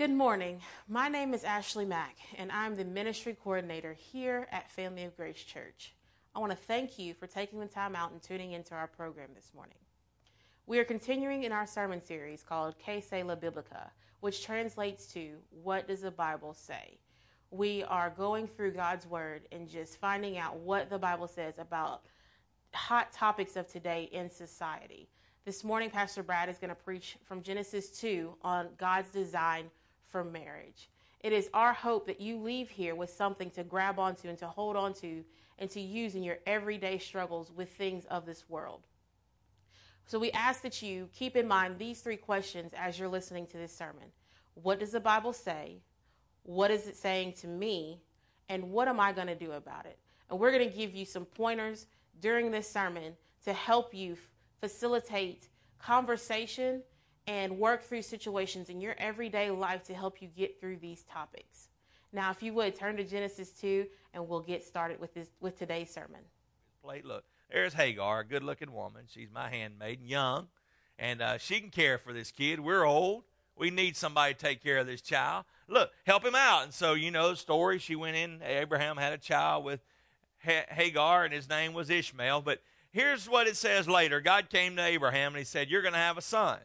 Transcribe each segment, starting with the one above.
Good morning. My name is Ashley Mack, and I'm the ministry coordinator here at Family of Grace Church. I want to thank you for taking the time out and tuning into our program this morning. We are continuing in our sermon series called Que se la Biblica, which translates to What does the Bible say? We are going through God's Word and just finding out what the Bible says about hot topics of today in society. This morning, Pastor Brad is going to preach from Genesis 2 on God's design for marriage. It is our hope that you leave here with something to grab onto and to hold onto and to use in your everyday struggles with things of this world. So we ask that you keep in mind these three questions as you're listening to this sermon. What does the Bible say? What is it saying to me? And what am I going to do about it? And we're going to give you some pointers during this sermon to help you facilitate conversation and work through situations in your everyday life to help you get through these topics. Now, if you would turn to Genesis 2 and we'll get started with this with today's sermon. Plate, look, there's Hagar, a good-looking woman. She's my handmaid, young, and uh, she can care for this kid. We're old. We need somebody to take care of this child. Look, help him out. And so, you know the story. She went in. Abraham had a child with Hagar, and his name was Ishmael. But here's what it says later God came to Abraham and he said, You're going to have a son.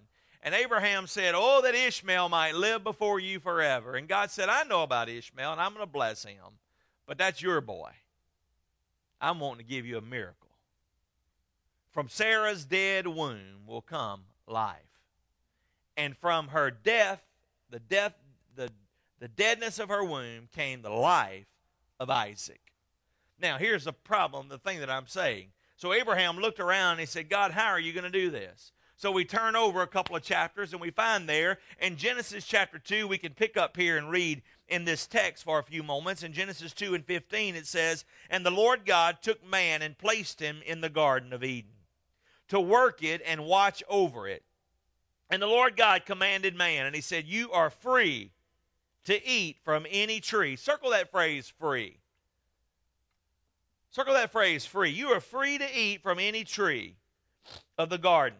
And Abraham said, Oh, that Ishmael might live before you forever. And God said, I know about Ishmael, and I'm going to bless him. But that's your boy. I'm wanting to give you a miracle. From Sarah's dead womb will come life. And from her death, the death, the, the deadness of her womb came the life of Isaac. Now, here's the problem, the thing that I'm saying. So Abraham looked around and he said, God, how are you going to do this? So we turn over a couple of chapters and we find there in Genesis chapter 2, we can pick up here and read in this text for a few moments. In Genesis 2 and 15, it says, And the Lord God took man and placed him in the Garden of Eden to work it and watch over it. And the Lord God commanded man, and he said, You are free to eat from any tree. Circle that phrase free. Circle that phrase free. You are free to eat from any tree of the garden.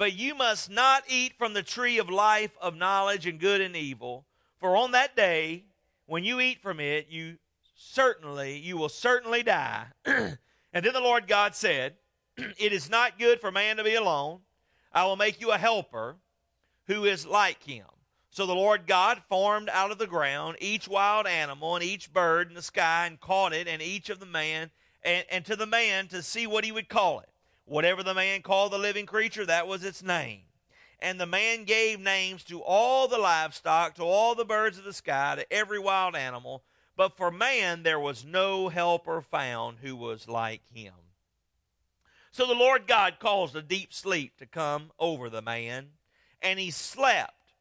But you must not eat from the tree of life of knowledge and good and evil, for on that day when you eat from it, you certainly you will certainly die. and then the Lord God said, It is not good for man to be alone. I will make you a helper who is like him. So the Lord God formed out of the ground each wild animal and each bird in the sky and caught it, and each of the man and, and to the man to see what he would call it. Whatever the man called the living creature, that was its name. And the man gave names to all the livestock, to all the birds of the sky, to every wild animal. But for man there was no helper found who was like him. So the Lord God caused a deep sleep to come over the man, and he slept.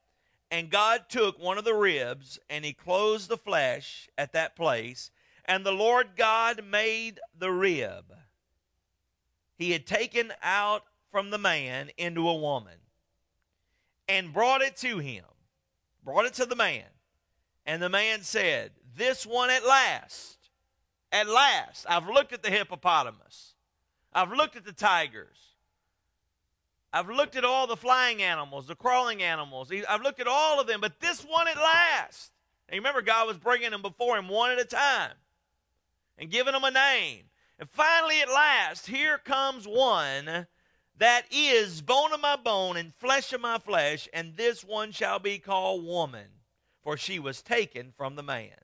And God took one of the ribs, and he closed the flesh at that place. And the Lord God made the rib he had taken out from the man into a woman and brought it to him, brought it to the man. And the man said, This one at last, at last, I've looked at the hippopotamus, I've looked at the tigers. I've looked at all the flying animals, the crawling animals. I've looked at all of them, but this one at last. And remember, God was bringing them before him one at a time and giving them a name. And finally, at last, here comes one that is bone of my bone and flesh of my flesh, and this one shall be called woman, for she was taken from the man.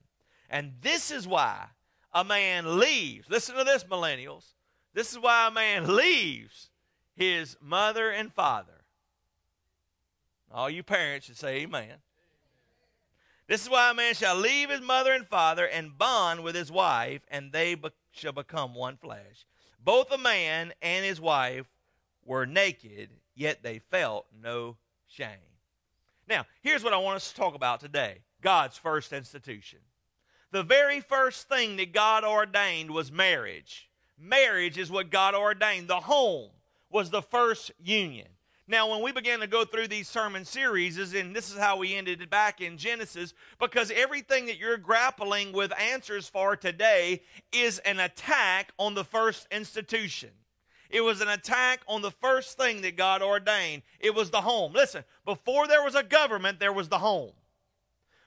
And this is why a man leaves. Listen to this, millennials. This is why a man leaves his mother and father. All you parents should say amen. This is why a man shall leave his mother and father and bond with his wife, and they be- shall become one flesh. Both the man and his wife were naked, yet they felt no shame. Now, here's what I want us to talk about today God's first institution. The very first thing that God ordained was marriage. Marriage is what God ordained. The home was the first union. Now, when we began to go through these sermon series, and this is how we ended it back in Genesis, because everything that you're grappling with answers for today is an attack on the first institution. It was an attack on the first thing that God ordained. It was the home. Listen, before there was a government, there was the home.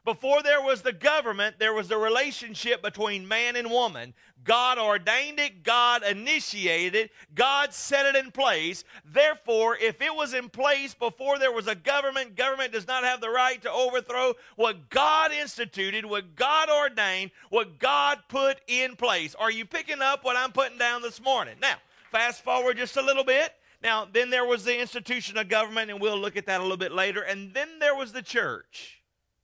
Before there was the government, there was the relationship between man and woman. God ordained it, God initiated it, God set it in place. Therefore, if it was in place before there was a government, government does not have the right to overthrow what God instituted, what God ordained, what God put in place. Are you picking up what I'm putting down this morning? Now, fast forward just a little bit. Now, then there was the institution of government, and we'll look at that a little bit later. And then there was the church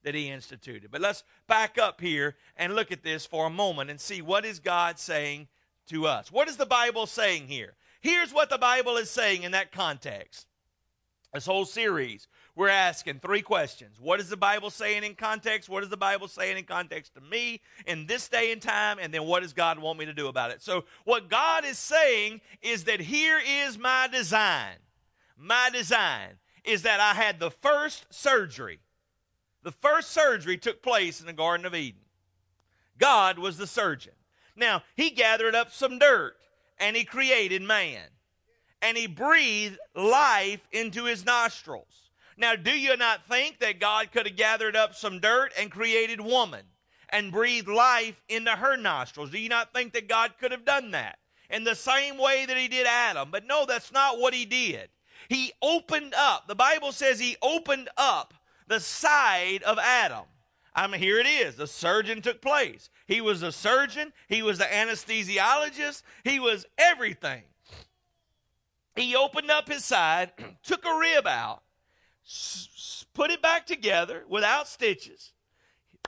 that he instituted. But let's back up here and look at this for a moment and see what is God saying to us. What is the Bible saying here? Here's what the Bible is saying in that context. This whole series, we're asking three questions. What is the Bible saying in context? What is the Bible saying in context to me in this day and time? And then what does God want me to do about it? So, what God is saying is that here is my design. My design is that I had the first surgery the first surgery took place in the Garden of Eden. God was the surgeon. Now, he gathered up some dirt and he created man. And he breathed life into his nostrils. Now, do you not think that God could have gathered up some dirt and created woman and breathed life into her nostrils? Do you not think that God could have done that in the same way that he did Adam? But no, that's not what he did. He opened up. The Bible says he opened up the side of Adam. I mean, here it is. The surgeon took place. He was a surgeon, he was the anesthesiologist, he was everything. He opened up his side, took a rib out, put it back together without stitches,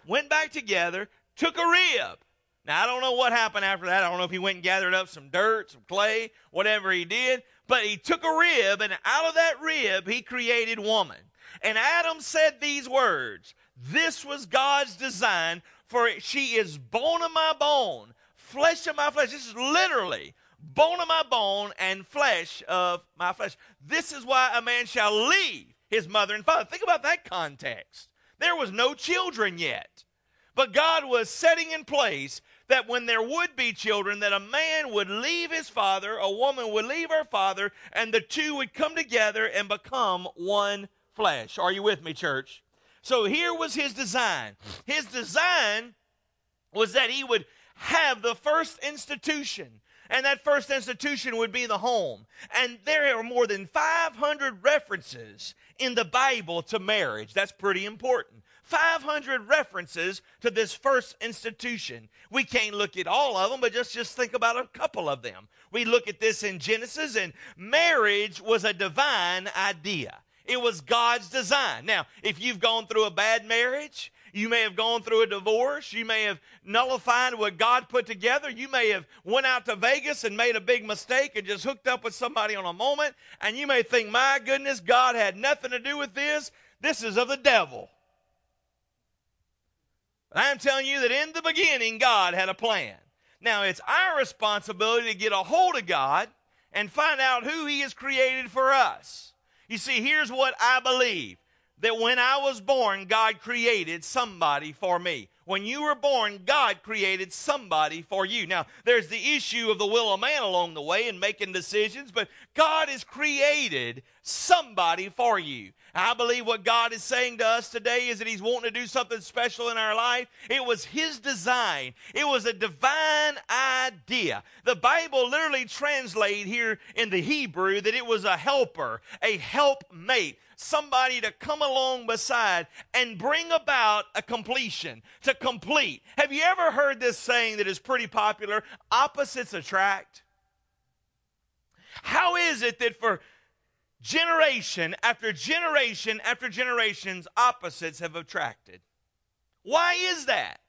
went back together, took a rib. Now, I don't know what happened after that. I don't know if he went and gathered up some dirt, some clay, whatever he did, but he took a rib, and out of that rib, he created woman. And Adam said these words This was God's design, for she is bone of my bone, flesh of my flesh. This is literally bone of my bone and flesh of my flesh. This is why a man shall leave his mother and father. Think about that context. There was no children yet. But God was setting in place that when there would be children, that a man would leave his father, a woman would leave her father, and the two would come together and become one flesh. Are you with me, church? So here was his design. His design was that he would have the first institution, and that first institution would be the home. And there are more than 500 references in the Bible to marriage. That's pretty important. 500 references to this first institution. We can't look at all of them, but just, just think about a couple of them. We look at this in Genesis, and marriage was a divine idea. It was God's design. Now, if you've gone through a bad marriage, you may have gone through a divorce, you may have nullified what God put together, you may have went out to Vegas and made a big mistake and just hooked up with somebody on a moment, and you may think, "My goodness, God had nothing to do with this. This is of the devil." But I'm telling you that in the beginning God had a plan. Now, it's our responsibility to get a hold of God and find out who he has created for us. You see, here's what I believe that when I was born, God created somebody for me. When you were born, God created somebody for you. Now, there's the issue of the will of man along the way and making decisions, but God has created somebody for you. I believe what God is saying to us today is that He's wanting to do something special in our life. It was His design, it was a divine idea. The Bible literally translates here in the Hebrew that it was a helper, a helpmate somebody to come along beside and bring about a completion, to complete. Have you ever heard this saying that is pretty popular? Opposites attract. How is it that for generation after generation after generations, opposites have attracted. Why is that?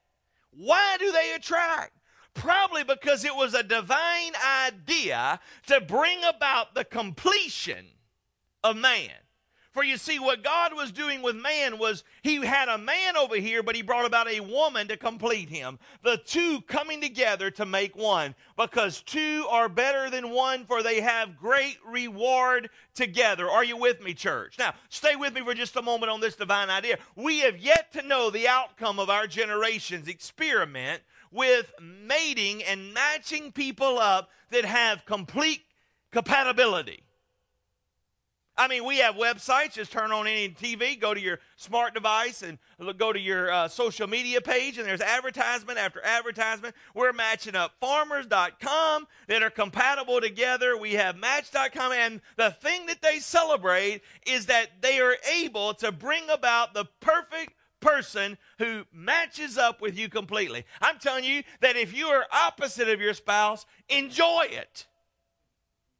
Why do they attract? Probably because it was a divine idea to bring about the completion of man. For you see, what God was doing with man was he had a man over here, but he brought about a woman to complete him. The two coming together to make one, because two are better than one, for they have great reward together. Are you with me, church? Now, stay with me for just a moment on this divine idea. We have yet to know the outcome of our generation's experiment with mating and matching people up that have complete compatibility. I mean, we have websites. Just turn on any TV, go to your smart device, and go to your uh, social media page, and there's advertisement after advertisement. We're matching up farmers.com that are compatible together. We have match.com, and the thing that they celebrate is that they are able to bring about the perfect person who matches up with you completely. I'm telling you that if you are opposite of your spouse, enjoy it.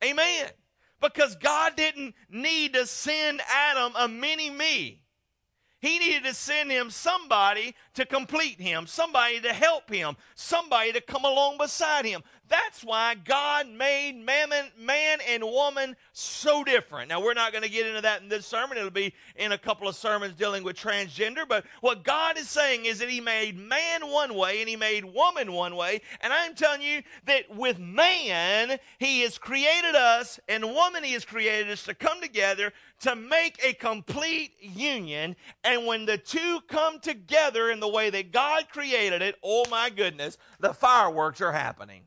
Amen. Because God didn't need to send Adam a mini me. He needed to send him somebody to complete him, somebody to help him, somebody to come along beside him. That's why God made man, man and woman so different. Now, we're not going to get into that in this sermon. It'll be in a couple of sermons dealing with transgender. But what God is saying is that He made man one way and He made woman one way. And I'm telling you that with man, He has created us, and woman, He has created us to come together to make a complete union. And when the two come together in the way that God created it, oh my goodness, the fireworks are happening.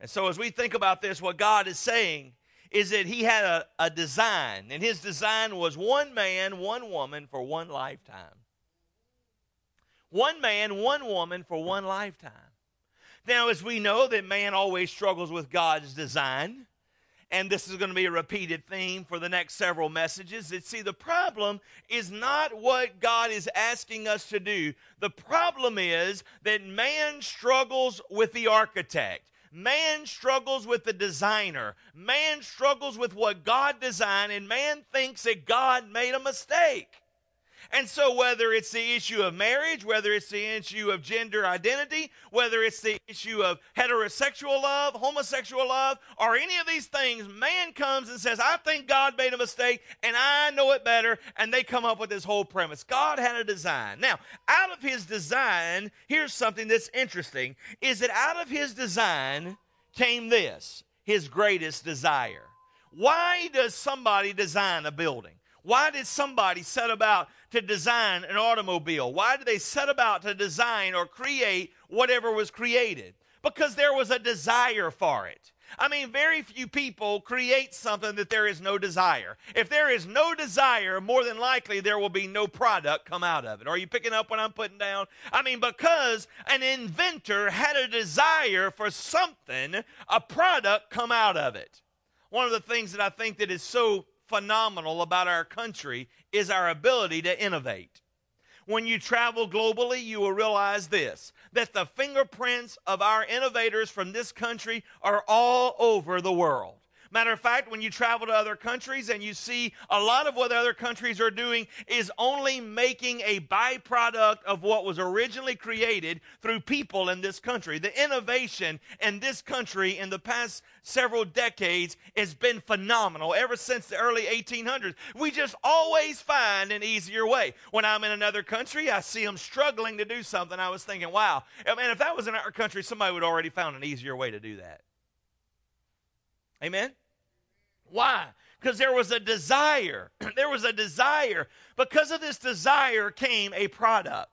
And so, as we think about this, what God is saying is that He had a, a design, and His design was one man, one woman for one lifetime. One man, one woman for one lifetime. Now, as we know that man always struggles with God's design, and this is going to be a repeated theme for the next several messages. That see, the problem is not what God is asking us to do. The problem is that man struggles with the architect. Man struggles with the designer. Man struggles with what God designed, and man thinks that God made a mistake. And so, whether it's the issue of marriage, whether it's the issue of gender identity, whether it's the issue of heterosexual love, homosexual love, or any of these things, man comes and says, I think God made a mistake and I know it better. And they come up with this whole premise. God had a design. Now, out of his design, here's something that's interesting is that out of his design came this his greatest desire. Why does somebody design a building? Why did somebody set about to design an automobile? Why did they set about to design or create whatever was created? Because there was a desire for it. I mean, very few people create something that there is no desire. If there is no desire, more than likely there will be no product come out of it. Are you picking up what I'm putting down? I mean, because an inventor had a desire for something, a product come out of it. One of the things that I think that is so phenomenal about our country is our ability to innovate. When you travel globally, you will realize this that the fingerprints of our innovators from this country are all over the world. Matter of fact, when you travel to other countries and you see a lot of what other countries are doing is only making a byproduct of what was originally created through people in this country. The innovation in this country in the past several decades has been phenomenal ever since the early 1800s. We just always find an easier way. When I'm in another country, I see them struggling to do something. I was thinking, wow, I mean, if that was in our country, somebody would already found an easier way to do that. Amen? Why? Because there was a desire. there was a desire. Because of this desire came a product.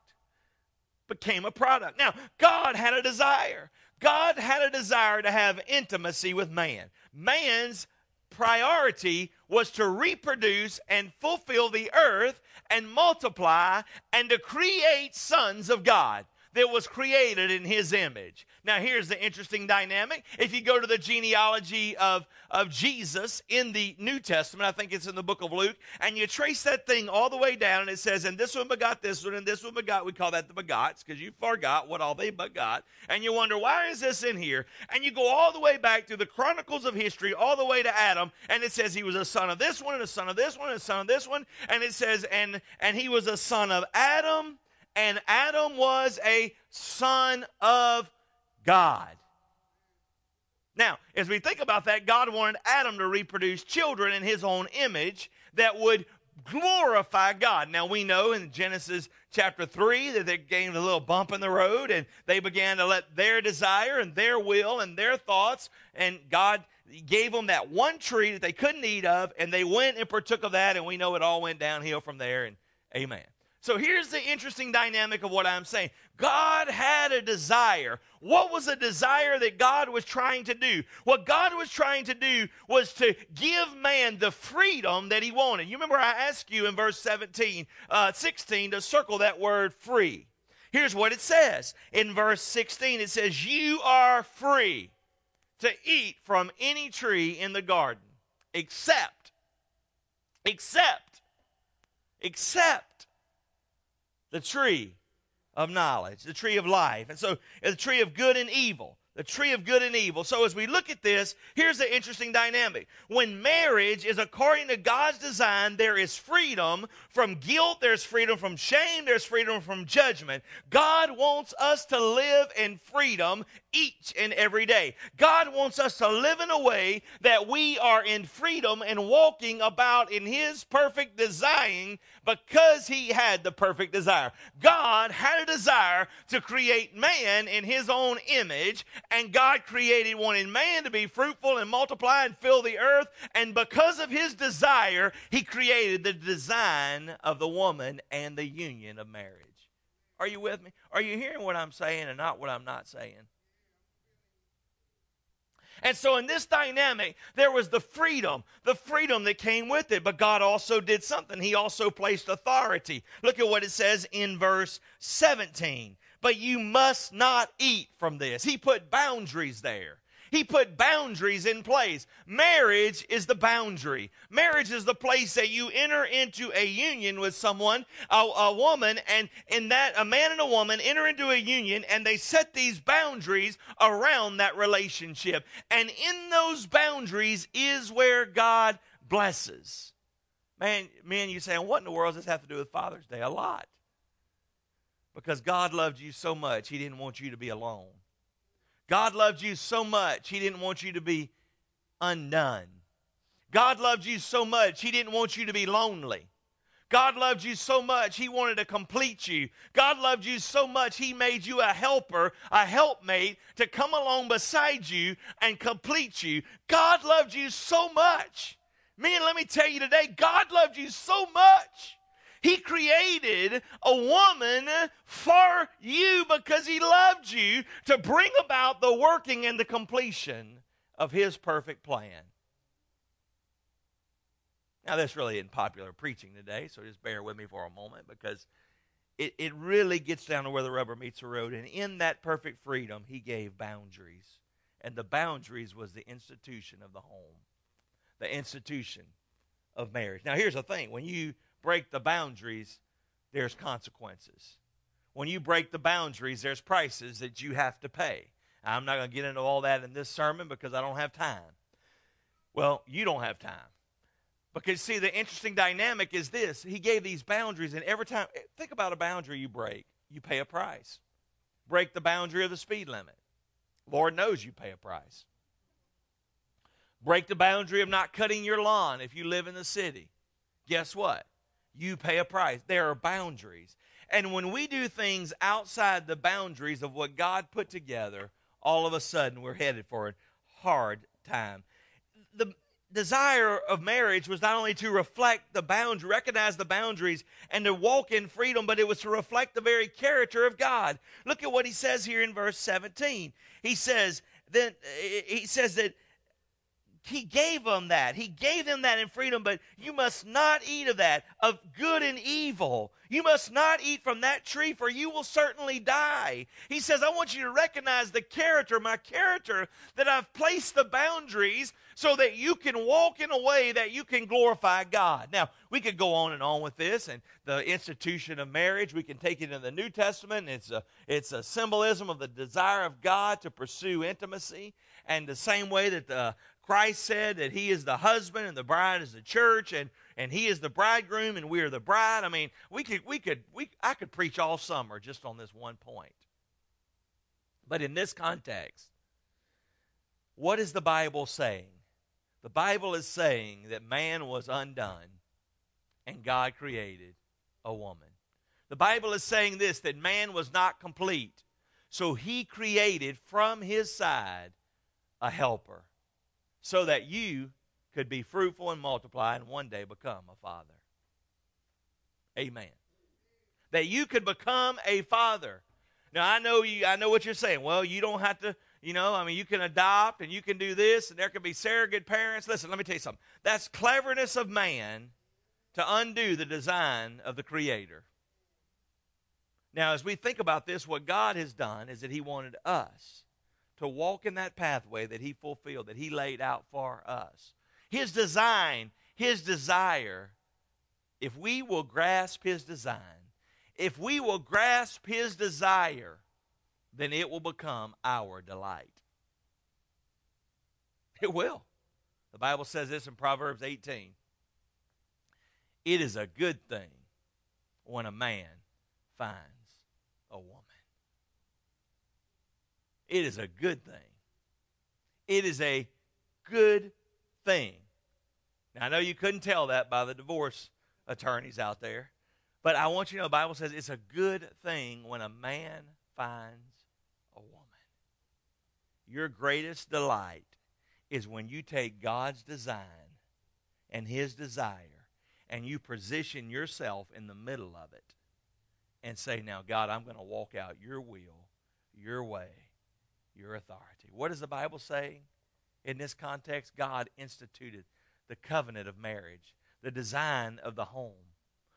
Became a product. Now, God had a desire. God had a desire to have intimacy with man. Man's priority was to reproduce and fulfill the earth and multiply and to create sons of God that was created in his image. Now, here's the interesting dynamic. If you go to the genealogy of, of Jesus in the New Testament, I think it's in the book of Luke, and you trace that thing all the way down, and it says, and this one begot this one, and this one begot, we call that the begots, because you forgot what all they begot. And you wonder, why is this in here? And you go all the way back through the chronicles of history, all the way to Adam, and it says he was a son of this one, and a son of this one, and a son of this one, and it says, and, and he was a son of Adam, and Adam was a son of God. Now, as we think about that, God wanted Adam to reproduce children in his own image that would glorify God. Now, we know in Genesis chapter 3 that they gained a little bump in the road and they began to let their desire and their will and their thoughts, and God gave them that one tree that they couldn't eat of, and they went and partook of that, and we know it all went downhill from there, and amen. So here's the interesting dynamic of what I'm saying. God had a desire. What was the desire that God was trying to do? What God was trying to do was to give man the freedom that he wanted. You remember I asked you in verse 17, uh, 16 to circle that word free. Here's what it says. In verse 16, it says, You are free to eat from any tree in the garden, except, except, except the tree of knowledge, the tree of life. And so the tree of good and evil the tree of good and evil. So as we look at this, here's the interesting dynamic. When marriage is according to God's design, there is freedom from guilt, there's freedom from shame, there's freedom from judgment. God wants us to live in freedom each and every day. God wants us to live in a way that we are in freedom and walking about in His perfect design because He had the perfect desire. God had a desire to create man in His own image and God created wanting man to be fruitful and multiply and fill the earth. And because of his desire, he created the design of the woman and the union of marriage. Are you with me? Are you hearing what I'm saying and not what I'm not saying? And so, in this dynamic, there was the freedom, the freedom that came with it. But God also did something. He also placed authority. Look at what it says in verse 17 but you must not eat from this. He put boundaries there. He put boundaries in place. Marriage is the boundary. Marriage is the place that you enter into a union with someone, a, a, woman, and in that a man and a woman enter into a union and they set these boundaries around that relationship. And in those boundaries is where God blesses. Man, man, you saying, what in the world does this have to do with Father's Day? A lot because God loved you so much, He didn't want you to be alone. God loved you so much, He didn't want you to be undone. God loved you so much, He didn't want you to be lonely. God loved you so much, He wanted to complete you. God loved you so much, He made you a helper, a helpmate to come along beside you and complete you. God loved you so much. Man, let me tell you today, God loved you so much he created a woman for you because He loved you to bring about the working and the completion of His perfect plan. Now, this really isn't popular preaching today, so just bear with me for a moment because it, it really gets down to where the rubber meets the road. And in that perfect freedom, He gave boundaries. And the boundaries was the institution of the home, the institution of marriage. Now, here's the thing when you break the boundaries, there's consequences. When you break the boundaries, there's prices that you have to pay. I'm not going to get into all that in this sermon because I don't have time. Well, you don't have time. Because, see, the interesting dynamic is this He gave these boundaries, and every time, eh, think about a boundary you break, you pay a price. Break the boundary of the speed limit. Lord knows you pay a price. Break the boundary of not cutting your lawn if you live in the city. Guess what? You pay a price. There are boundaries. And when we do things outside the boundaries of what God put together, all of a sudden we're headed for a hard time. The desire of marriage was not only to reflect the boundary, recognize the boundaries, and to walk in freedom, but it was to reflect the very character of God. Look at what he says here in verse 17. He says, then he says that he gave them that. He gave them that in freedom, but you must not eat of that, of good and evil. You must not eat from that tree, for you will certainly die. He says, I want you to recognize the character, my character, that I've placed the boundaries so that you can walk in a way that you can glorify God. Now, we could go on and on with this and the institution of marriage. We can take it in the New Testament. It's a, it's a symbolism of the desire of God to pursue intimacy. And the same way that the Christ said that he is the husband and the bride is the church and, and he is the bridegroom and we are the bride. I mean, we could we could we I could preach all summer just on this one point. But in this context, what is the Bible saying? The Bible is saying that man was undone and God created a woman. The Bible is saying this that man was not complete. So he created from his side a helper so that you could be fruitful and multiply and one day become a father. Amen. that you could become a father. Now I know you I know what you're saying. Well, you don't have to, you know, I mean you can adopt and you can do this and there can be surrogate parents. Listen, let me tell you something. That's cleverness of man to undo the design of the creator. Now, as we think about this, what God has done is that He wanted us to walk in that pathway that He fulfilled, that He laid out for us. His design, His desire, if we will grasp His design, if we will grasp His desire, then it will become our delight. It will. The Bible says this in Proverbs 18. It is a good thing when a man finds a woman. It is a good thing. It is a good thing. Now, I know you couldn't tell that by the divorce attorneys out there, but I want you to know the Bible says it's a good thing when a man finds a woman. Your greatest delight is when you take God's design and His desire and you position yourself in the middle of it and say, Now, God, I'm going to walk out your will, your way, your authority. What does the Bible say? In this context, God instituted the covenant of marriage, the design of the home.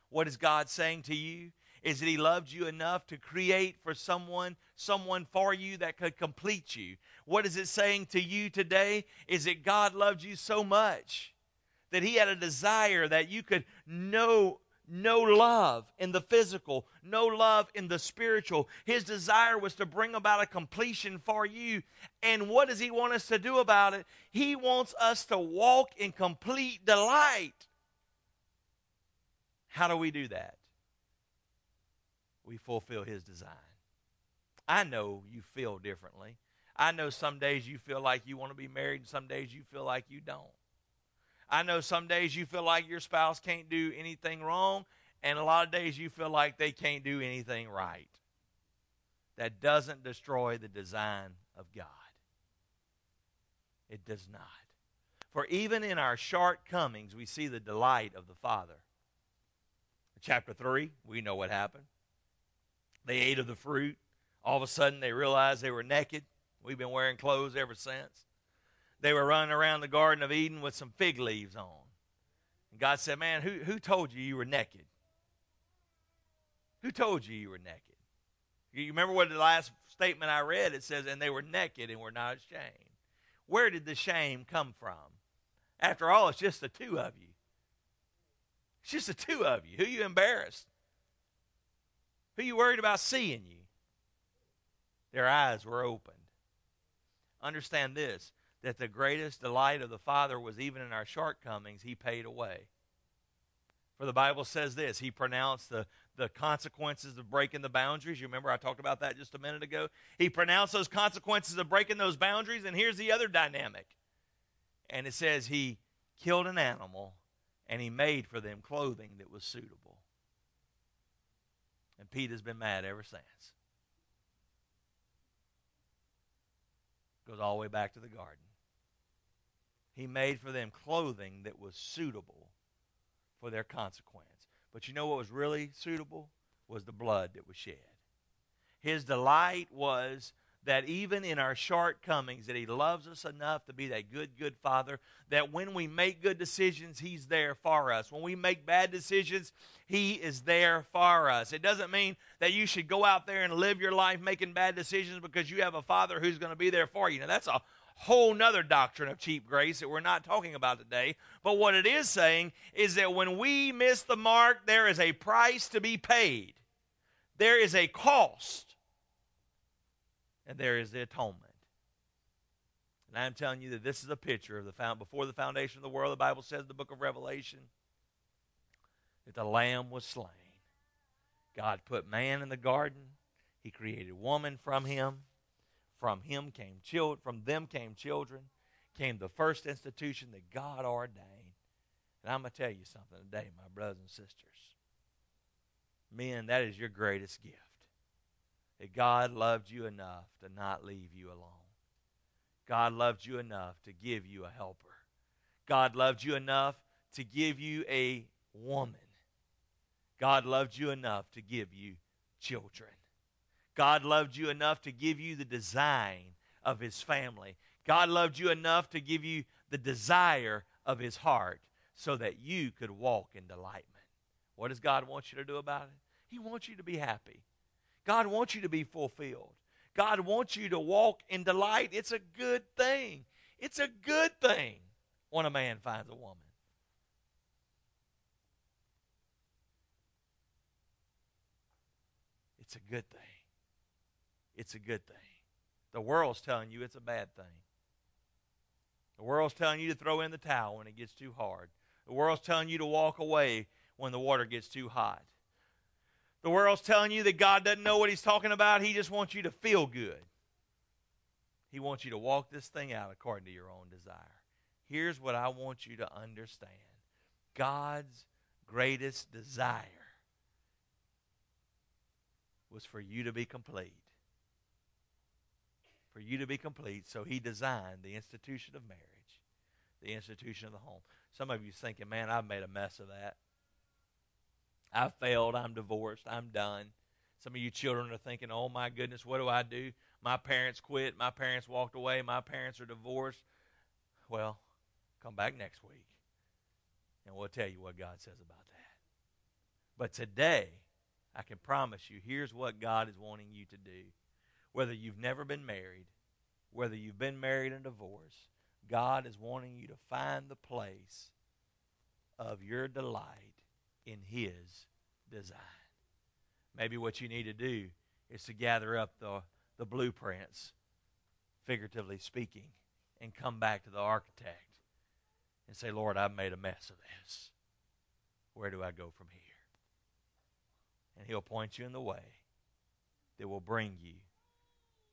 What is God saying to you? Is that He loved you enough to create for someone, someone for you that could complete you. What is it saying to you today? Is that God loved you so much that He had a desire that you could know no love in the physical, no love in the spiritual. His desire was to bring about a completion for you. And what does He want us to do about it? He wants us to walk in complete delight. How do we do that? We fulfill His design. I know you feel differently. I know some days you feel like you want to be married, and some days you feel like you don't. I know some days you feel like your spouse can't do anything wrong, and a lot of days you feel like they can't do anything right. That doesn't destroy the design of God. It does not. For even in our shortcomings, we see the delight of the Father. Chapter 3, we know what happened. They ate of the fruit. All of a sudden, they realized they were naked. We've been wearing clothes ever since they were running around the Garden of Eden with some fig leaves on. And God said, Man, who, who told you you were naked? Who told you you were naked? You remember what the last statement I read? It says, And they were naked and were not ashamed. Where did the shame come from? After all, it's just the two of you. It's just the two of you. Who you embarrassed? Who you worried about seeing you? Their eyes were opened. Understand this that the greatest delight of the Father was even in our shortcomings, He paid away. For the Bible says this He pronounced the, the consequences of breaking the boundaries. You remember I talked about that just a minute ago? He pronounced those consequences of breaking those boundaries, and here's the other dynamic. And it says He killed an animal and He made for them clothing that was suitable. And PETA has been mad ever since. Goes all the way back to the garden. He made for them clothing that was suitable for their consequence. But you know what was really suitable? Was the blood that was shed. His delight was that even in our shortcomings that he loves us enough to be that good good father that when we make good decisions he's there for us when we make bad decisions he is there for us it doesn't mean that you should go out there and live your life making bad decisions because you have a father who's going to be there for you now that's a whole nother doctrine of cheap grace that we're not talking about today. But what it is saying is that when we miss the mark, there is a price to be paid, there is a cost, and there is the atonement. And I'm telling you that this is a picture of the found before the foundation of the world. The Bible says in the book of Revelation that the Lamb was slain. God put man in the garden. He created woman from him. From him came children, from them came children, came the first institution that God ordained. And I'm going to tell you something today, my brothers and sisters. Men, that is your greatest gift. That God loved you enough to not leave you alone. God loved you enough to give you a helper. God loved you enough to give you a woman. God loved you enough to give you children. God loved you enough to give you the design of his family. God loved you enough to give you the desire of his heart so that you could walk in delightment. What does God want you to do about it? He wants you to be happy. God wants you to be fulfilled. God wants you to walk in delight. It's a good thing. It's a good thing when a man finds a woman. It's a good thing. It's a good thing. The world's telling you it's a bad thing. The world's telling you to throw in the towel when it gets too hard. The world's telling you to walk away when the water gets too hot. The world's telling you that God doesn't know what He's talking about. He just wants you to feel good. He wants you to walk this thing out according to your own desire. Here's what I want you to understand God's greatest desire was for you to be complete. For you to be complete, so He designed the institution of marriage, the institution of the home. Some of you thinking, man, I've made a mess of that. I failed. I'm divorced. I'm done. Some of you children are thinking, oh my goodness, what do I do? My parents quit. My parents walked away. My parents are divorced. Well, come back next week and we'll tell you what God says about that. But today, I can promise you, here's what God is wanting you to do. Whether you've never been married, whether you've been married and divorced, God is wanting you to find the place of your delight in His design. Maybe what you need to do is to gather up the, the blueprints, figuratively speaking, and come back to the architect and say, Lord, I've made a mess of this. Where do I go from here? And He'll point you in the way that will bring you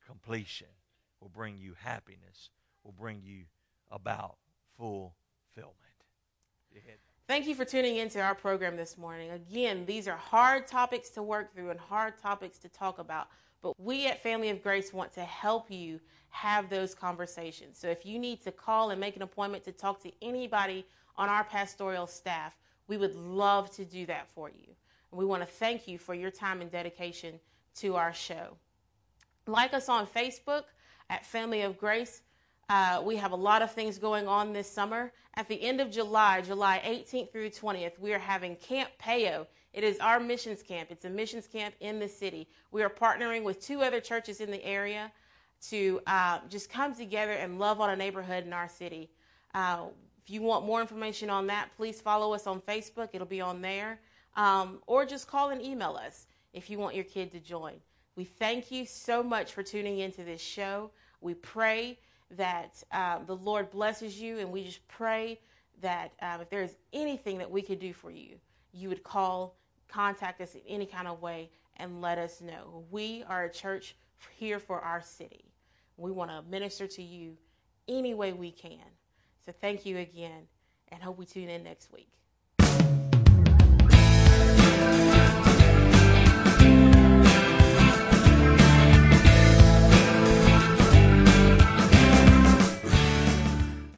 completion, will bring you happiness, will bring you about fulfillment. Thank you for tuning into our program this morning. Again, these are hard topics to work through and hard topics to talk about, but we at Family of Grace want to help you have those conversations. So if you need to call and make an appointment to talk to anybody on our pastoral staff, we would love to do that for you. And we want to thank you for your time and dedication to our show. Like us on Facebook at Family of Grace. Uh, we have a lot of things going on this summer. At the end of July, July 18th through 20th, we are having Camp Payo. It is our missions camp. It's a missions camp in the city. We are partnering with two other churches in the area to uh, just come together and love on a neighborhood in our city. Uh, if you want more information on that, please follow us on Facebook. It'll be on there. Um, or just call and email us if you want your kid to join. We thank you so much for tuning into this show. We pray that um, the Lord blesses you, and we just pray that um, if there's anything that we could do for you, you would call, contact us in any kind of way, and let us know. We are a church here for our city. We want to minister to you any way we can. So thank you again, and hope we tune in next week.